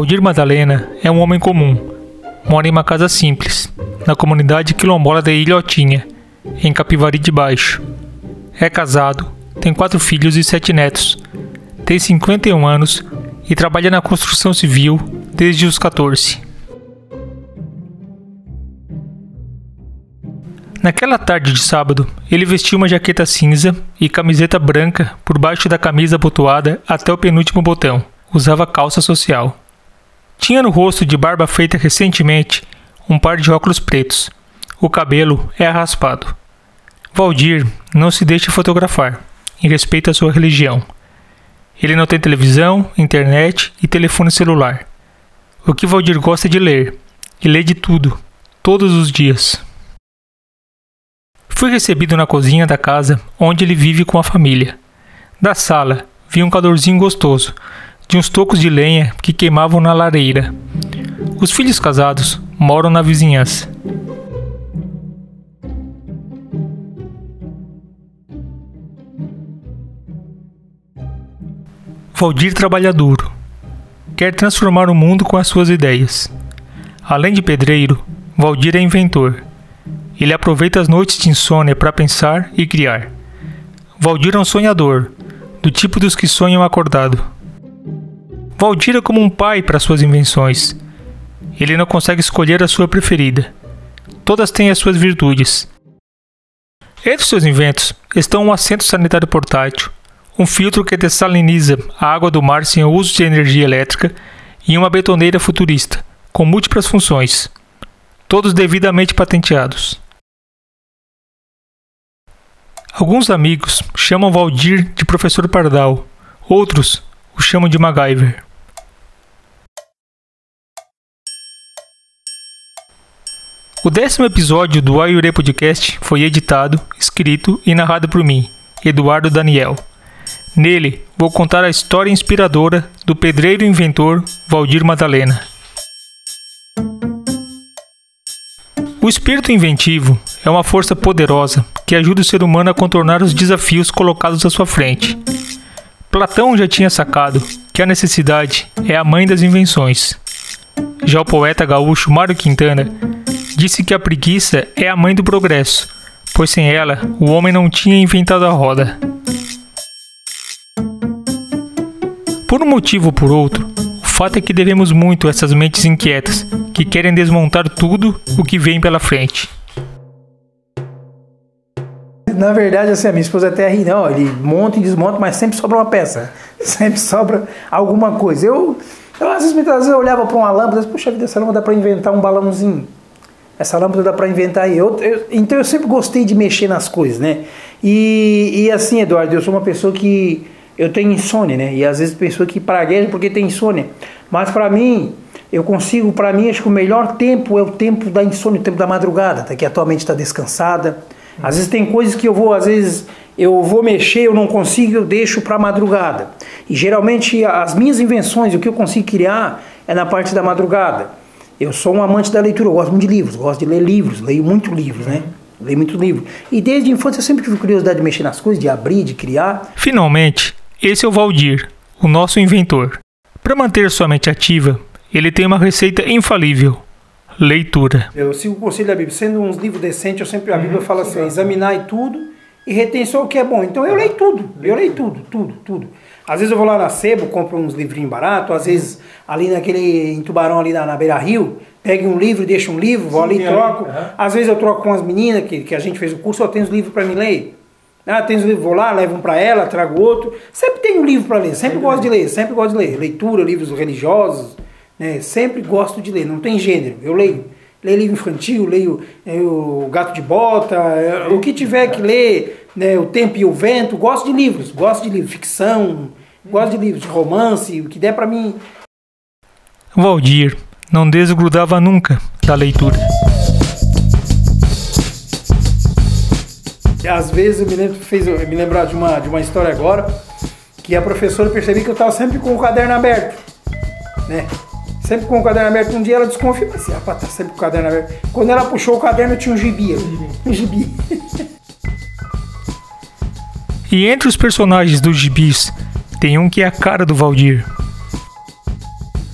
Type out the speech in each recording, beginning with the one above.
Valdir Madalena é um homem comum. Mora em uma casa simples, na comunidade quilombola da Ilhotinha, em Capivari de Baixo. É casado, tem quatro filhos e sete netos. Tem 51 anos e trabalha na construção civil desde os 14. Naquela tarde de sábado, ele vestiu uma jaqueta cinza e camiseta branca por baixo da camisa abotoada até o penúltimo botão. Usava calça social. Tinha no rosto de barba feita recentemente um par de óculos pretos. O cabelo é raspado. Valdir não se deixa fotografar, em respeito à sua religião. Ele não tem televisão, internet e telefone celular. O que Valdir gosta é de ler, e lê de tudo, todos os dias. Fui recebido na cozinha da casa onde ele vive com a família. Da sala, vi um calorzinho gostoso, de uns tocos de lenha que queimavam na lareira. Os filhos casados moram na vizinhança. Valdir trabalha duro. Quer transformar o mundo com as suas ideias. Além de pedreiro, Valdir é inventor ele aproveita as noites de insônia para pensar e criar. Valdir é um sonhador, do tipo dos que sonham acordado. Valdir é como um pai para suas invenções. Ele não consegue escolher a sua preferida. Todas têm as suas virtudes. Entre seus inventos estão um assento sanitário portátil, um filtro que dessaliniza a água do mar sem o uso de energia elétrica e uma betoneira futurista, com múltiplas funções, todos devidamente patenteados. Alguns amigos chamam Valdir de professor Pardal, outros o chamam de MacGyver. O décimo episódio do Ayuré Podcast foi editado, escrito e narrado por mim, Eduardo Daniel. Nele, vou contar a história inspiradora do pedreiro inventor Valdir Madalena. O espírito inventivo é uma força poderosa que ajuda o ser humano a contornar os desafios colocados à sua frente. Platão já tinha sacado que a necessidade é a mãe das invenções. Já o poeta gaúcho Mário Quintana disse que a preguiça é a mãe do progresso, pois sem ela o homem não tinha inventado a roda. Por um motivo ou por outro, o fato é que devemos muito a essas mentes inquietas que querem desmontar tudo o que vem pela frente. Na verdade, assim, a minha esposa até ri, não, ele monta e desmonta, mas sempre sobra uma peça, sempre sobra alguma coisa. Eu, eu às vezes, muitas vezes eu olhava para uma lâmpada, puxa vida, essa lâmpada dá para inventar um balãozinho. Essa lâmpada dá para inventar. Eu, eu, então eu sempre gostei de mexer nas coisas, né? E, e assim, Eduardo, eu sou uma pessoa que eu tenho insônia, né? E às vezes pessoa que pragueja porque tem insônia. Mas para mim, eu consigo, para mim, acho que o melhor tempo é o tempo da insônia, o tempo da madrugada, tá? que atualmente está descansada. Às vezes tem coisas que eu vou, às vezes eu vou mexer, eu não consigo, eu deixo para madrugada. E geralmente as minhas invenções, o que eu consigo criar é na parte da madrugada. Eu sou um amante da leitura, eu gosto muito de livros, gosto de ler livros, leio muito livros, né? Leio muito livro. E desde a infância eu sempre tive curiosidade de mexer nas coisas, de abrir, de criar. Finalmente, esse é o Valdir, o nosso inventor. Para manter sua mente ativa, ele tem uma receita infalível: leitura. Eu sigo o conselho da Bíblia. Sendo uns livros decentes, eu sempre a Bíblia fala assim: examinar tudo e só o que é bom. Então eu leio tudo, eu leio tudo, tudo, tudo. Às vezes eu vou lá na Sebo, compro uns livrinhos baratos, às vezes ali naquele em Tubarão ali na, na Beira Rio, pego um livro, deixo um livro, vou Sim, ali e troco. Uhum. Às vezes eu troco com as meninas que, que a gente fez o curso, eu tenho os livros para me ler. Ah, tem os livros, vou lá, levo um para ela, trago outro. Sempre tem um livro para ler, sempre, sempre gosto de ler, sempre gosto de ler. Leitura, livros religiosos, né? Sempre gosto de ler, não tem gênero. Eu leio. Leio livro infantil, leio é, o Gato de Bota, é, o que tiver que ler, né, O Tempo e o Vento. Gosto de livros, gosto de livros, ficção, gosto de livros de romance, o que der para mim. Valdir não desgrudava nunca da leitura. Às vezes eu me lembro, fez eu me lembrar de uma, de uma história agora, que a professora percebeu que eu estava sempre com o caderno aberto, né? Sempre com o caderno aberto. Um dia ela desconfiou, mas rapaz, tá sempre com o caderno aberto. Quando ela puxou o caderno, tinha um gibi. Um gibi. e entre os personagens dos gibis, tem um que é a cara do Valdir.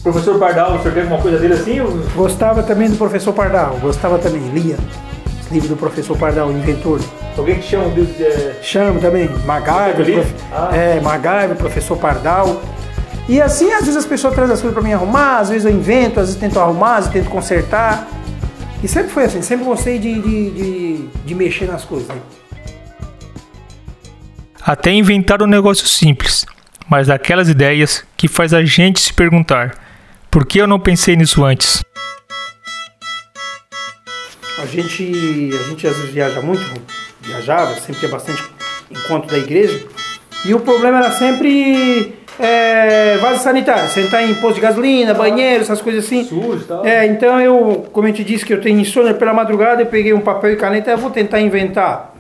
Professor Pardal, o senhor teve uma coisa dele assim? Ou... Gostava também do professor Pardal, gostava também, lia os livros do professor Pardal, inventor. Alguém que chama de... Chamo também, MacGyver, prof... ah. é, MacGyver, professor Pardal. E assim, às vezes as pessoas trazem as coisas para mim arrumar, às vezes eu invento, às vezes tento arrumar, às vezes tento consertar. E sempre foi assim, sempre gostei de, de, de, de mexer nas coisas. Né? Até inventar um negócio simples, mas daquelas ideias que faz a gente se perguntar: por que eu não pensei nisso antes? A gente, a gente às vezes viaja muito, viajava, sempre tinha bastante encontro da igreja, e o problema era sempre é, vaso sanitário, sentar em posto de gasolina, banheiro, essas coisas assim. Sujo, tá? É, então eu, como eu te disse que eu tenho insônia pela madrugada, eu peguei um papel e caneta e vou tentar inventar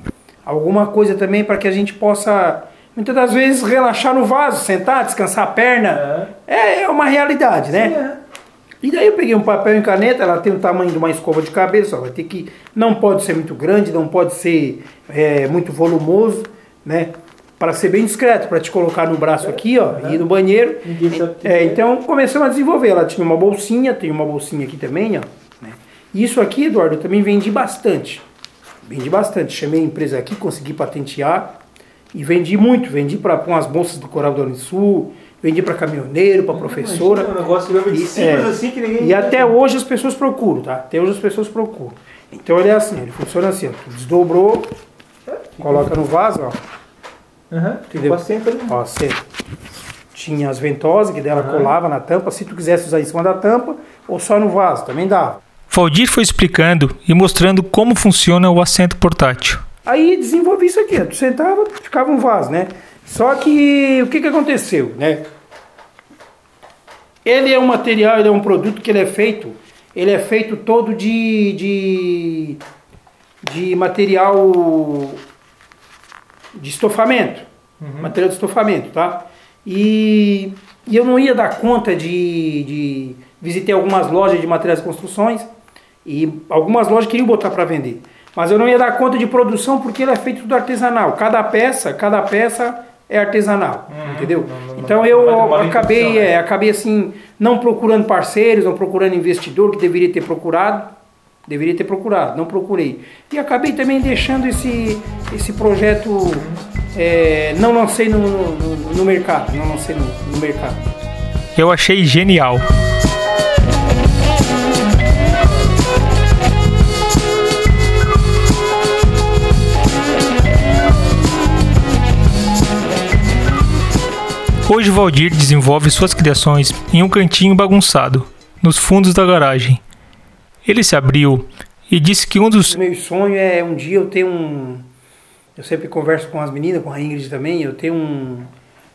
alguma coisa também para que a gente possa, muitas das vezes, relaxar no vaso, sentar, descansar a perna. É, é, é uma realidade, né? Sim, é. E daí eu peguei um papel e caneta, ela tem o tamanho de uma escova de cabelo, só vai ter que, não pode ser muito grande, não pode ser é, muito volumoso, né? Para ser bem discreto, para te colocar no braço aqui, ó, e ir no banheiro. É, então começamos a desenvolver. Ela tinha uma bolsinha, tem uma bolsinha aqui também, ó. Né? Isso aqui, Eduardo, também vendi bastante. Vendi bastante. Chamei a empresa aqui, consegui patentear e vendi muito. Vendi para umas bolsas do Coral do Sul, vendi para caminhoneiro, para professora. Imagina, um negócio de e, é, assim que ninguém. E até hoje as pessoas procuram, tá? Até hoje as pessoas procuram. Então ele é assim, ele funciona assim, ó. Tu desdobrou, coloca no vaso, ó. Uhum. Entendeu? Ó, tinha as ventosas que dela uhum. colava na tampa, se tu quisesse usar em cima da tampa ou só no vaso, também dava. Valdir foi explicando e mostrando como funciona o assento portátil. Aí desenvolvi isso aqui, tu sentava, ficava um vaso, né? Só que o que, que aconteceu, né? Ele é um material, ele é um produto que ele é feito, ele é feito todo de, de, de material de estofamento, uhum. material de estofamento, tá? E, e, eu não ia dar conta de, de visitei algumas lojas de materiais de construções e algumas lojas queriam botar para vender, mas eu não ia dar conta de produção porque ele é feito tudo artesanal. Cada peça, cada peça é artesanal, uhum. entendeu? Não, não, então eu acabei, é, acabei assim não procurando parceiros, não procurando investidor que deveria ter procurado Deveria ter procurado, não procurei. E acabei também deixando esse, esse projeto, é, não lancei no, no, no, mercado, não lancei no, no mercado. Eu achei genial. Hoje Valdir desenvolve suas criações em um cantinho bagunçado, nos fundos da garagem, ele se abriu e disse que um dos. Meu sonho é um dia eu ter um. Eu sempre converso com as meninas, com a Ingrid também, eu ter um,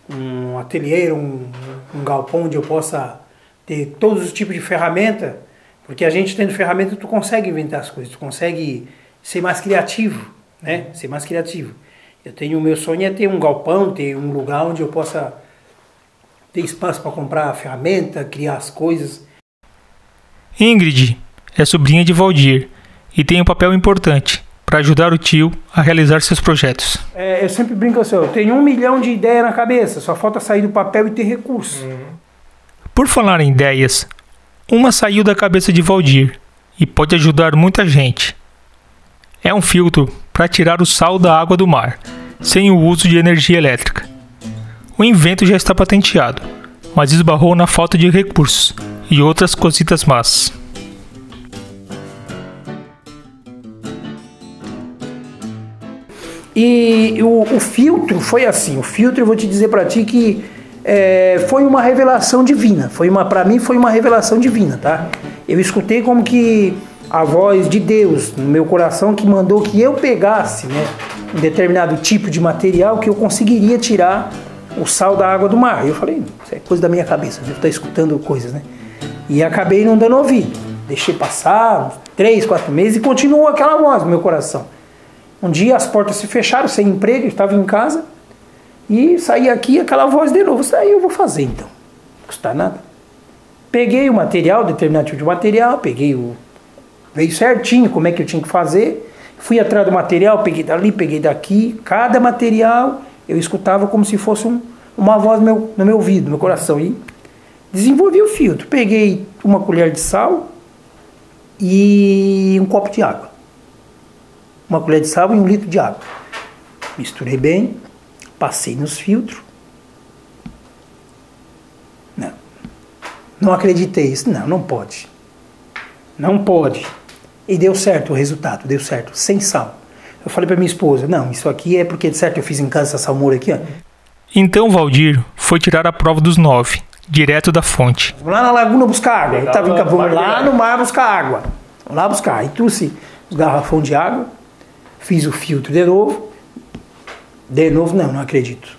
um ateliê, um, um galpão onde eu possa ter todos os tipos de ferramenta, porque a gente tendo ferramenta tu consegue inventar as coisas, tu consegue ser mais criativo, né? Ser mais criativo. Eu tenho o meu sonho é ter um galpão, ter um lugar onde eu possa ter espaço para comprar ferramenta, criar as coisas. Ingrid, é sobrinha de Valdir e tem um papel importante para ajudar o tio a realizar seus projetos. É, eu sempre brinco assim, eu tenho um milhão de ideias na cabeça, só falta sair do papel e ter recurso. Uhum. Por falar em ideias, uma saiu da cabeça de Valdir e pode ajudar muita gente. É um filtro para tirar o sal da água do mar, sem o uso de energia elétrica. O invento já está patenteado, mas esbarrou na falta de recursos e outras cositas más. E o, o, filtro foi assim, o filtro eu vou te dizer para ti que é, foi uma revelação divina, foi uma para mim foi uma revelação divina, tá? Eu escutei como que a voz de Deus no meu coração que mandou que eu pegasse, né, um determinado tipo de material que eu conseguiria tirar o sal da água do mar. Eu falei, isso é coisa da minha cabeça, eu estar escutando coisas, né? E acabei não dando ouvido. Deixei passar uns três, quatro meses e continuou aquela voz no meu coração. Um dia as portas se fecharam, sem emprego, estava em casa. E saí aqui aquela voz de novo. Aí eu vou fazer então. Não custa nada. Peguei o material, determinado tipo de material, peguei o. Veio certinho como é que eu tinha que fazer. Fui atrás do material, peguei dali, peguei daqui. Cada material eu escutava como se fosse um, uma voz no meu, no meu ouvido, no meu coração. E Desenvolvi o filtro. Peguei uma colher de sal e um copo de água. Uma colher de sal e um litro de água. Misturei bem, passei nos filtros. Não. Não acreditei. Isso não, não pode. Não pode. E deu certo o resultado, deu certo, sem sal. Eu falei para minha esposa, não, isso aqui é porque de certo eu fiz em casa essa salmoura aqui, ó. Então Valdir foi tirar a prova dos nove, direto da fonte. Vamos lá na laguna buscar água. Legal, tava, vamos lá no mar buscar água. Vamos lá buscar. Aí trouxe os garrafão de água, fiz o filtro de novo. De novo, não, não acredito.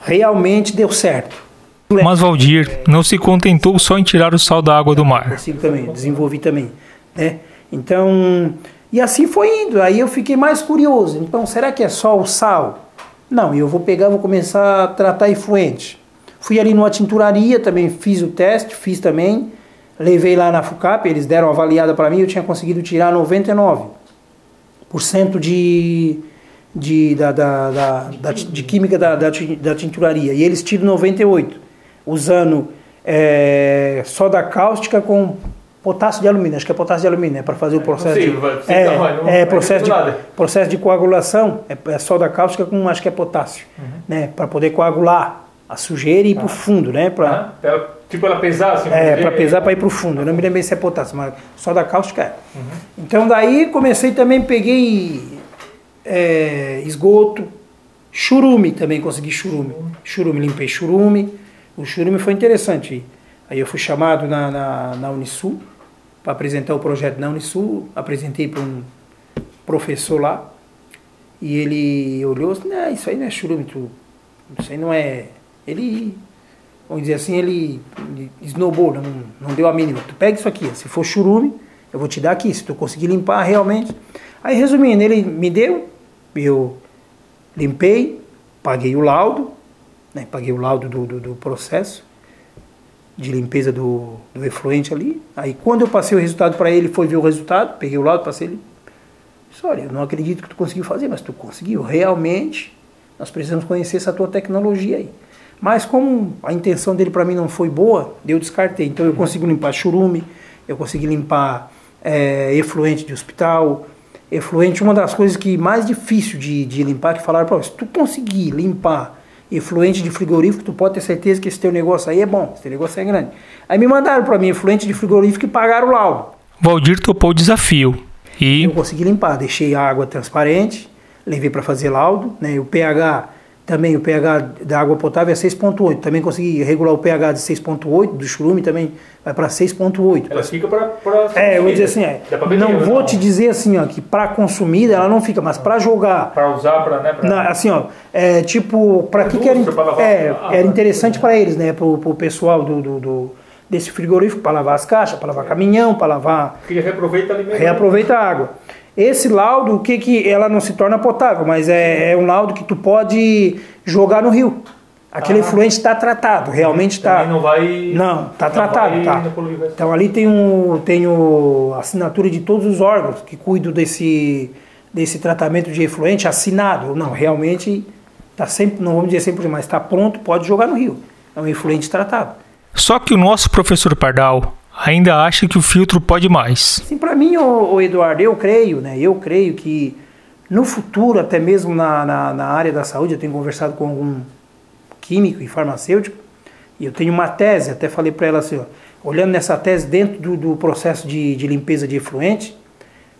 Realmente deu certo. Mas Valdir não se contentou só em tirar o sal da água do mar. Consigo também, desenvolvi também. Né? Então, e assim foi indo. Aí eu fiquei mais curioso. Então, será que é só o sal? Não, eu vou pegar, vou começar a tratar efluente. Fui ali numa tinturaria, também fiz o teste, fiz também. Levei lá na FUCAP, eles deram uma avaliada para mim, eu tinha conseguido tirar 99% de, de, da, da, da, da de química da, da, da, tinturaria. E eles tiram 98%, usando é, soda cáustica com potássio de alumínio, acho que é potássio de alumínio, é para fazer o processo de, é, é, processo de processo de coagulação, é, é soda cáustica com acho que é potássio, uhum. né, para poder coagular a sujeira e ir ah. para o fundo, né, para ah, tipo ela pesar assim, é, para pesar para ir para o fundo. Eu não me lembro se é potássio, mas soda cáustica é. Uhum. Então daí comecei também peguei é, esgoto, churume também consegui churume, churume limpei churume, o churume foi interessante. Aí eu fui chamado na, na, na Unisul para apresentar o projeto na Unisul, apresentei para um professor lá, e ele olhou e não, isso aí não é churume, isso aí não é... Ele, vamos dizer assim, ele, esnobou, não, não deu a mínima. Tu pega isso aqui, se for churume, eu vou te dar aqui, se tu conseguir limpar realmente. Aí, resumindo, ele me deu, eu limpei, paguei o laudo, né, paguei o laudo do, do, do processo, de limpeza do, do efluente ali. Aí quando eu passei o resultado para ele, foi ver o resultado, peguei o laudo, passei ele. Disse, olha, eu não acredito que tu conseguiu fazer, mas tu conseguiu. Realmente, nós precisamos conhecer essa tua tecnologia aí. Mas como a intenção dele para mim não foi boa, eu descartei. Então eu consigo limpar churume, eu consegui limpar é, efluente de hospital. Efluente, uma das coisas que mais difícil de, de limpar, que falaram, para se tu conseguir limpar influente de frigorífico, tu pode ter certeza que esse teu negócio aí é bom, esse teu negócio é grande. Aí me mandaram para mim influente de frigorífico e pagaram o laudo. Valdir topou o desafio e... Eu consegui limpar, deixei a água transparente, levei para fazer laudo, né, o pH também o pH da água potável é 6.8. Também consegui regular o pH de 6.8 do churume também vai para 6.8. Ela fica para É, eu vou dizer assim, é, não vou não. te dizer assim, ó, que para consumida ela não fica, mas para jogar, para usar para, né, pra... não, assim, ó, é tipo, para que que era, é, era interessante para eles, né, para o pessoal do, do, do desse frigorífico para lavar as caixas, para lavar caminhão, para lavar. Que reaproveita alimento. Reaproveita a água. Esse laudo, o que que ela não se torna potável, mas é, é um laudo que tu pode jogar no rio. Aquele ah. efluente está tratado, realmente está. Não vai. Não, está tratado, tá. Então ali tem um, tem o, a assinatura de todos os órgãos que cuidam desse, desse tratamento de efluente assinado. Não, realmente está sempre, não vamos dizer sempre, mas está pronto, pode jogar no rio. É um efluente tratado. Só que o nosso professor Pardal ainda acha que o filtro pode mais. Sim, para mim, o, o, Eduardo, eu creio, né? Eu creio que no futuro, até mesmo na, na, na, área da saúde, eu tenho conversado com algum químico e farmacêutico, e eu tenho uma tese, até falei para ela assim, ó, olhando nessa tese dentro do, do processo de, de, limpeza de efluente,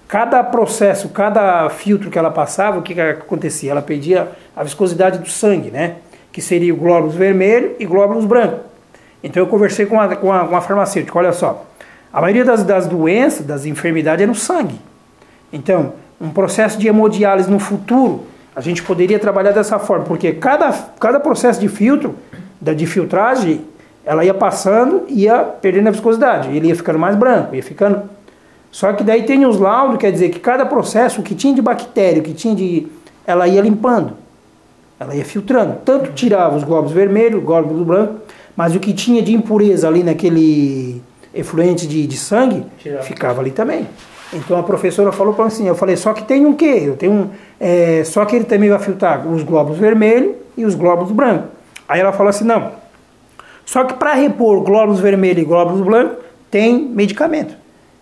cada processo, cada filtro que ela passava, o que, que acontecia? Ela pedia a viscosidade do sangue, né? Que seria glóbulos vermelhos e glóbulos brancos. Então eu conversei com a, com a, com a farmacêutica, olha só, a maioria das, das doenças, das enfermidades é no sangue. Então, um processo de hemodiálise no futuro, a gente poderia trabalhar dessa forma, porque cada, cada processo de filtro, da, de filtragem, ela ia passando e ia perdendo a viscosidade, ele ia ficando mais branco, ia ficando... Só que daí tem os laudos, quer dizer que cada processo, o que tinha de bactéria, o que tinha de... ela ia limpando, ela ia filtrando, tanto tirava os glóbulos vermelhos, glóbulos brancos, mas o que tinha de impureza ali naquele efluente de, de sangue, Tirava. ficava ali também. Então a professora falou para mim assim, eu falei, só que tem um quê? Eu tenho um, é, só que ele também vai filtrar os glóbulos vermelhos e os glóbulos brancos. Aí ela falou assim, não, Só que para repor glóbulos vermelhos e glóbulos brancos, tem medicamento.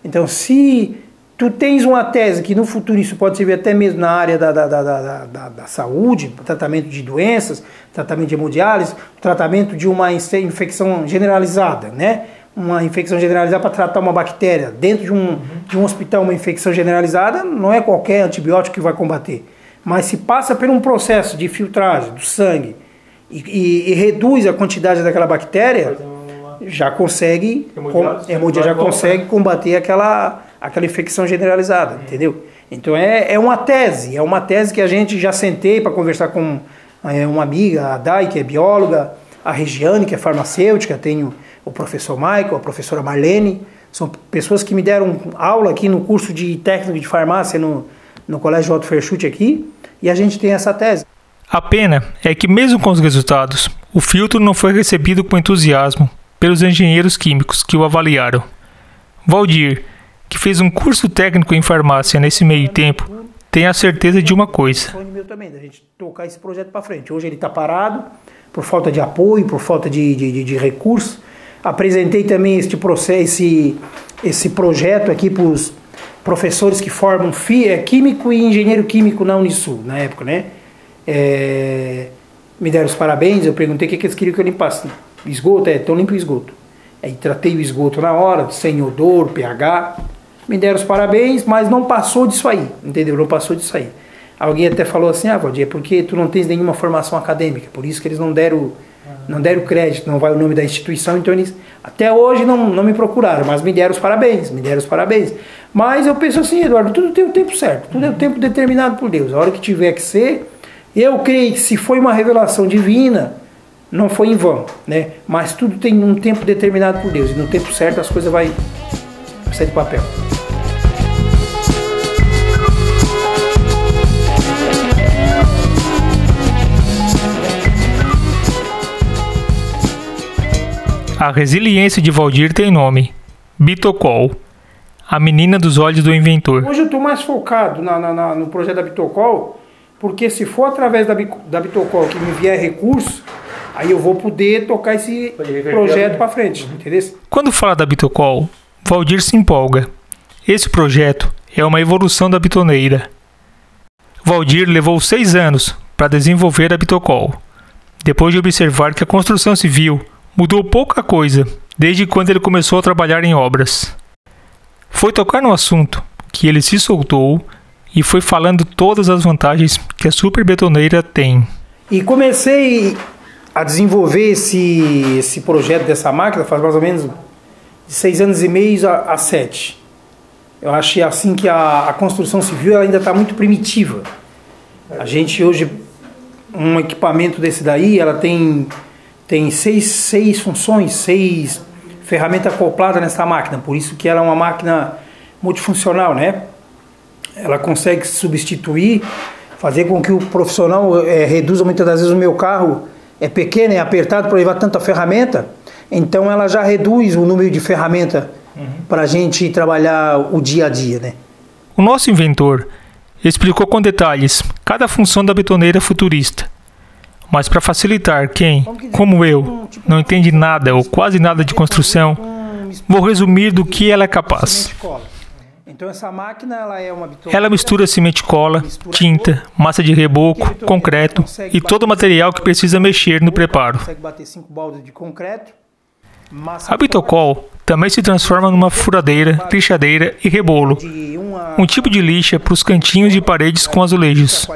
Então, se tu tens uma tese que no futuro isso pode servir até mesmo na área da, da, da, da, da, saúde, tratamento de doenças, tratamento de hemodiálise, tratamento de uma infecção generalizada, né? Uma infecção generalizada para tratar uma bactéria dentro de um, de um hospital, uma infecção generalizada, não é qualquer antibiótico que vai combater. Mas se passa por um processo de filtragem do sangue e, e, e reduz a quantidade daquela bactéria, já consegue, hemodiálise, já consegue combater aquela aquela infecção generalizada, entendeu? Então é, é uma tese, é uma tese que a gente já sentei para conversar com é, uma amiga, a Dai, que é bióloga, a Regiane, que é farmacêutica, tenho o professor Michael, a professora Marlene, são pessoas que me deram aula aqui no curso de técnico de farmácia no, no Colégio Otto Ferchute aqui, e a gente tem essa tese. A pena é que mesmo com os resultados, o filtro não foi recebido com entusiasmo pelos engenheiros químicos que o avaliaram. Valdir, que fez um curso técnico em farmácia nesse meio tempo, tem a certeza de uma coisa. meu também, da gente tocar esse projeto para frente. Hoje ele está parado por falta de apoio, por falta de, de, de recursos. Apresentei também este processo, esse, esse projeto aqui para os professores que formam FIA, é, químico e engenheiro químico na Unisul, na época, né? É, me deram os parabéns, eu perguntei o que, que eles queriam que eu limpasse. Esgoto? É, então limpo o esgoto. Aí tratei o esgoto na hora, sem odor, pH me deram os parabéns, mas não passou disso aí, entendeu? Não passou disso aí. Alguém até falou assim, ah, Valdir, é porque tu não tens nenhuma formação acadêmica, por isso que eles não deram, não deram crédito, não vai o nome da instituição, então eles até hoje não, não me procuraram, mas me deram os parabéns, me deram os parabéns. Mas eu penso assim, Eduardo, tudo tem o tempo certo, tudo é o tempo determinado por Deus, a hora que tiver que ser, eu creio que se foi uma revelação divina, não foi em vão, né? Mas tudo tem um tempo determinado por Deus, e no tempo certo as coisas vai sair do papel. A resiliência de Valdir tem nome: Bitocol, a menina dos olhos do inventor. Hoje eu estou mais focado na, na, na, no projeto da Bitocol, porque se for através da, da Bitocol que me vier recurso, aí eu vou poder tocar esse projeto para frente, entendeu? Quando fala da Bitocol, Valdir se empolga. Esse projeto é uma evolução da bitoneira. Valdir levou seis anos para desenvolver a Bitocol. Depois de observar que a construção civil mudou pouca coisa desde quando ele começou a trabalhar em obras. Foi tocar no assunto que ele se soltou e foi falando todas as vantagens que a super betoneira tem. E comecei a desenvolver esse, esse projeto dessa máquina faz mais ou menos de seis anos e meio a, a sete. Eu achei assim que a, a construção civil ainda está muito primitiva. A gente hoje um equipamento desse daí, ela tem tem seis, seis funções, seis ferramentas acopladas nessa máquina, por isso que ela é uma máquina multifuncional, né? Ela consegue substituir, fazer com que o profissional é, reduza muitas das vezes o meu carro é pequeno, é apertado para levar tanta ferramenta, então ela já reduz o número de ferramentas uhum. para a gente trabalhar o dia a dia, né? O nosso inventor explicou com detalhes cada função da betoneira futurista mas para facilitar quem, como eu, não entende nada ou quase nada de construção, vou resumir do que ela é capaz. Então essa máquina ela é Ela mistura cimento cola, tinta, massa de reboco, concreto e todo o material que precisa mexer no preparo. A Bitocol também se transforma numa furadeira, lixadeira e rebolo, um tipo de lixa para os cantinhos de paredes com azulejos.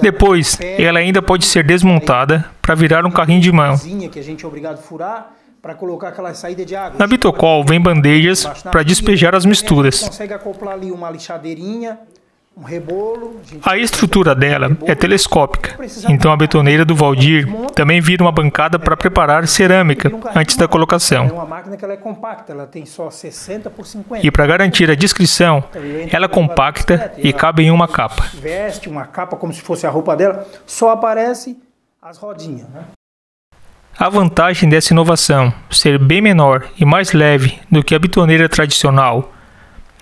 depois, ela ainda pode ser desmontada para virar um carrinho de mão. Na Bitocol vem bandejas para despejar as misturas. A estrutura dela é telescópica, então a betoneira do Valdir também vira uma bancada para preparar cerâmica antes da colocação. E para garantir a discrição, ela é compacta e cabe em uma capa. Veste uma capa como se fosse a roupa dela, só aparece as rodinhas. Né? A vantagem dessa inovação ser bem menor e mais leve do que a betoneira tradicional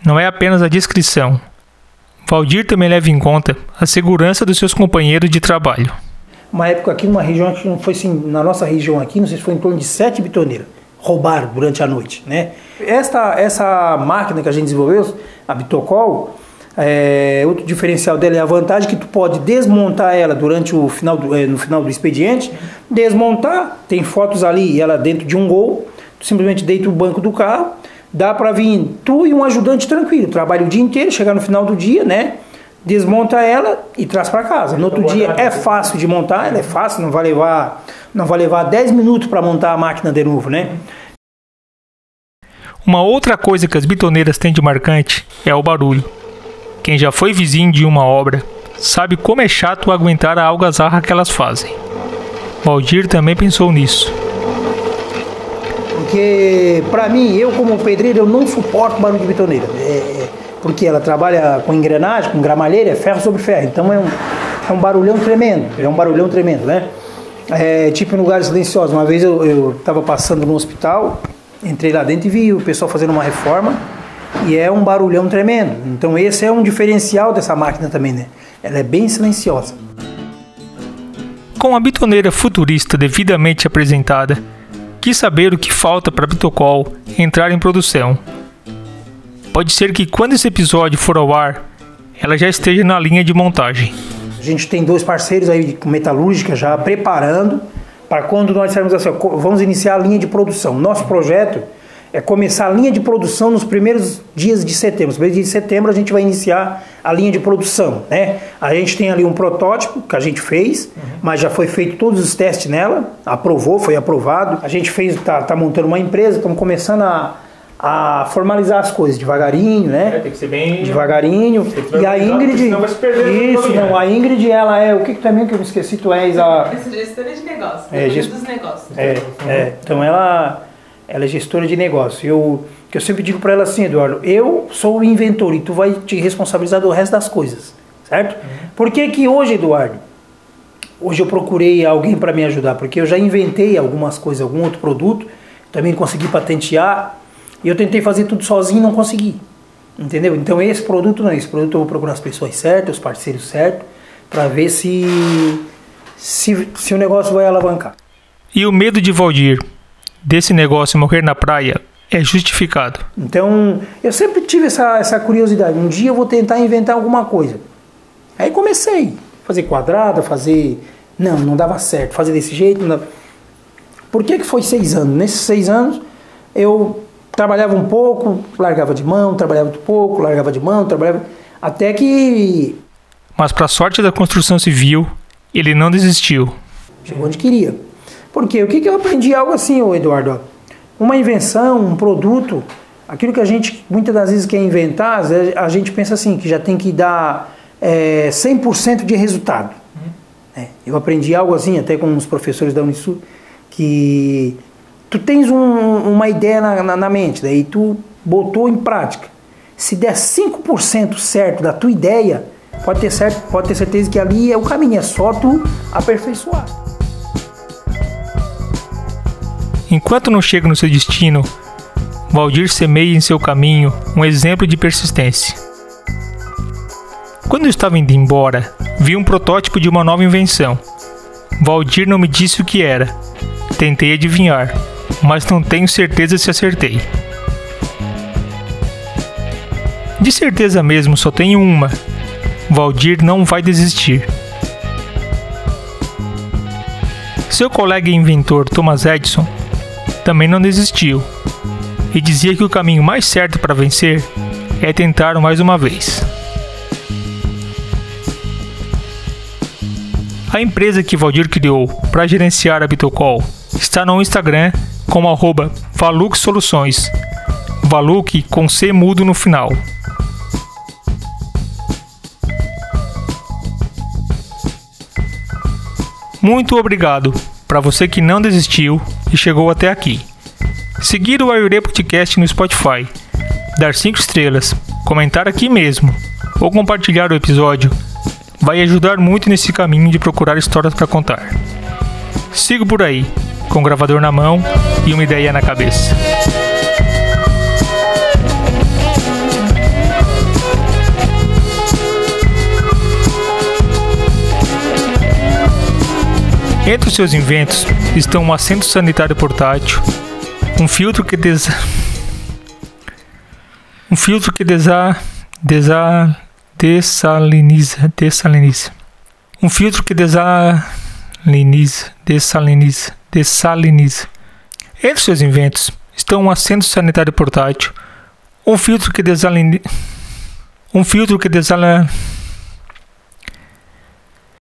não é apenas a discrição, Valdir também leva em conta a segurança dos seus companheiros de trabalho. uma época aqui, numa região que não foi assim, na nossa região aqui, não sei se foi em torno de sete bitoneiras roubaram durante a noite, né? Esta, essa máquina que a gente desenvolveu, a Bitocol, é, outro diferencial dela é a vantagem que tu pode desmontar ela durante o final do, é, no final do expediente, desmontar, tem fotos ali, ela dentro de um gol, tu simplesmente deita o banco do carro, dá para vir tu e um ajudante tranquilo, trabalha o dia inteiro, chegar no final do dia, né? desmonta ela e traz para casa. No outro dia é fácil de montar, ela é fácil, não vai levar, não vai levar 10 minutos para montar a máquina de novo, né? Uma outra coisa que as bitoneiras têm de marcante é o barulho. Quem já foi vizinho de uma obra sabe como é chato aguentar a algazarra que elas fazem. Valdir também pensou nisso. Porque, para mim, eu como pedreiro, eu não suporto barulho de bitoneira. É, é porque ela trabalha com engrenagem, com gramalheira, é ferro sobre ferro. Então é um, é um barulhão tremendo, é um barulhão tremendo, né? É, tipo em lugares silenciosos. Uma vez eu estava passando no hospital, entrei lá dentro e vi o pessoal fazendo uma reforma e é um barulhão tremendo. Então esse é um diferencial dessa máquina também, né? Ela é bem silenciosa. Com a bitoneira futurista devidamente apresentada, quis saber o que falta para Bitocol entrar em produção Pode ser que quando esse episódio for ao ar, ela já esteja na linha de montagem. A gente tem dois parceiros aí com metalúrgica já preparando para quando nós dissermos assim, vamos iniciar a linha de produção. Nosso projeto é começar a linha de produção nos primeiros dias de setembro. Nos primeiros dias de setembro a gente vai iniciar a linha de produção, né? A gente tem ali um protótipo que a gente fez, uhum. mas já foi feito todos os testes nela, aprovou, foi aprovado. A gente fez, tá, tá montando uma empresa, estamos começando a a formalizar as coisas devagarinho, né? É, tem que ser bem devagarinho. E a Ingrid, isso, não, a Ingrid ela é o que, que também que eu me esqueci, tu és a gestora de negócios, é, gest... dos negócios. É, é, então ela ela é gestora de negócio. Eu que eu sempre digo para ela assim, Eduardo, eu sou o inventor e tu vai te responsabilizar do resto das coisas, certo? Uhum. Por que que hoje, Eduardo? Hoje eu procurei alguém para me ajudar, porque eu já inventei algumas coisas, algum outro produto, também consegui patentear e eu tentei fazer tudo sozinho e não consegui. Entendeu? Então esse produto não, esse produto eu vou procurar as pessoas certas, os parceiros certos, para ver se, se, se o negócio vai alavancar. E o medo de Valdir desse negócio morrer na praia é justificado. Então, eu sempre tive essa, essa curiosidade. Um dia eu vou tentar inventar alguma coisa. Aí comecei. Fazer quadrada, fazer. Não, não dava certo. Fazer desse jeito. Não dava... Por que, que foi seis anos? Nesses seis anos, eu trabalhava um pouco, largava de mão, trabalhava um pouco, largava de mão, trabalhava. Até que. Mas, para sorte da construção civil, ele não desistiu. Chegou onde queria. Porque o que, que eu aprendi algo assim, Eduardo? Uma invenção, um produto, aquilo que a gente muitas das vezes quer inventar, a gente pensa assim, que já tem que dar é, 100% de resultado. Uhum. É, eu aprendi algo assim, até com os professores da Unisul, que tu tens um, uma ideia na, na, na, mente, daí tu botou em prática. Se der 5% certo da tua ideia, pode ter, certo, pode ter certeza que ali é o caminho, é só tu aperfeiçoar. Enquanto não chega no seu destino, Valdir semeia em seu caminho um exemplo de persistência. Quando eu estava indo embora, vi um protótipo de uma nova invenção. Valdir não me disse o que era. Tentei adivinhar, mas não tenho certeza se acertei. De certeza mesmo, só tenho uma. Valdir não vai desistir. Seu colega inventor Thomas Edison também não desistiu e dizia que o caminho mais certo para vencer é tentar mais uma vez. A empresa que Valdir criou para gerenciar a Bitocol está no Instagram como arroba Valuk Soluções. Com C mudo no final. Muito obrigado para você que não desistiu e chegou até aqui. Seguir o Ayurê Podcast no Spotify, dar 5 estrelas, comentar aqui mesmo ou compartilhar o episódio vai ajudar muito nesse caminho de procurar histórias para contar. Sigo por aí com o gravador na mão e uma ideia na cabeça. Entre os seus inventos estão um assento sanitário portátil, um filtro que desa... um filtro que desa... desa... dessaliniza, dessaliniza. Um filtro que desaliniza, dessaliniza, dessaliniza. Entre os seus inventos estão um assento sanitário portátil, um filtro que desaliniza, um filtro que desala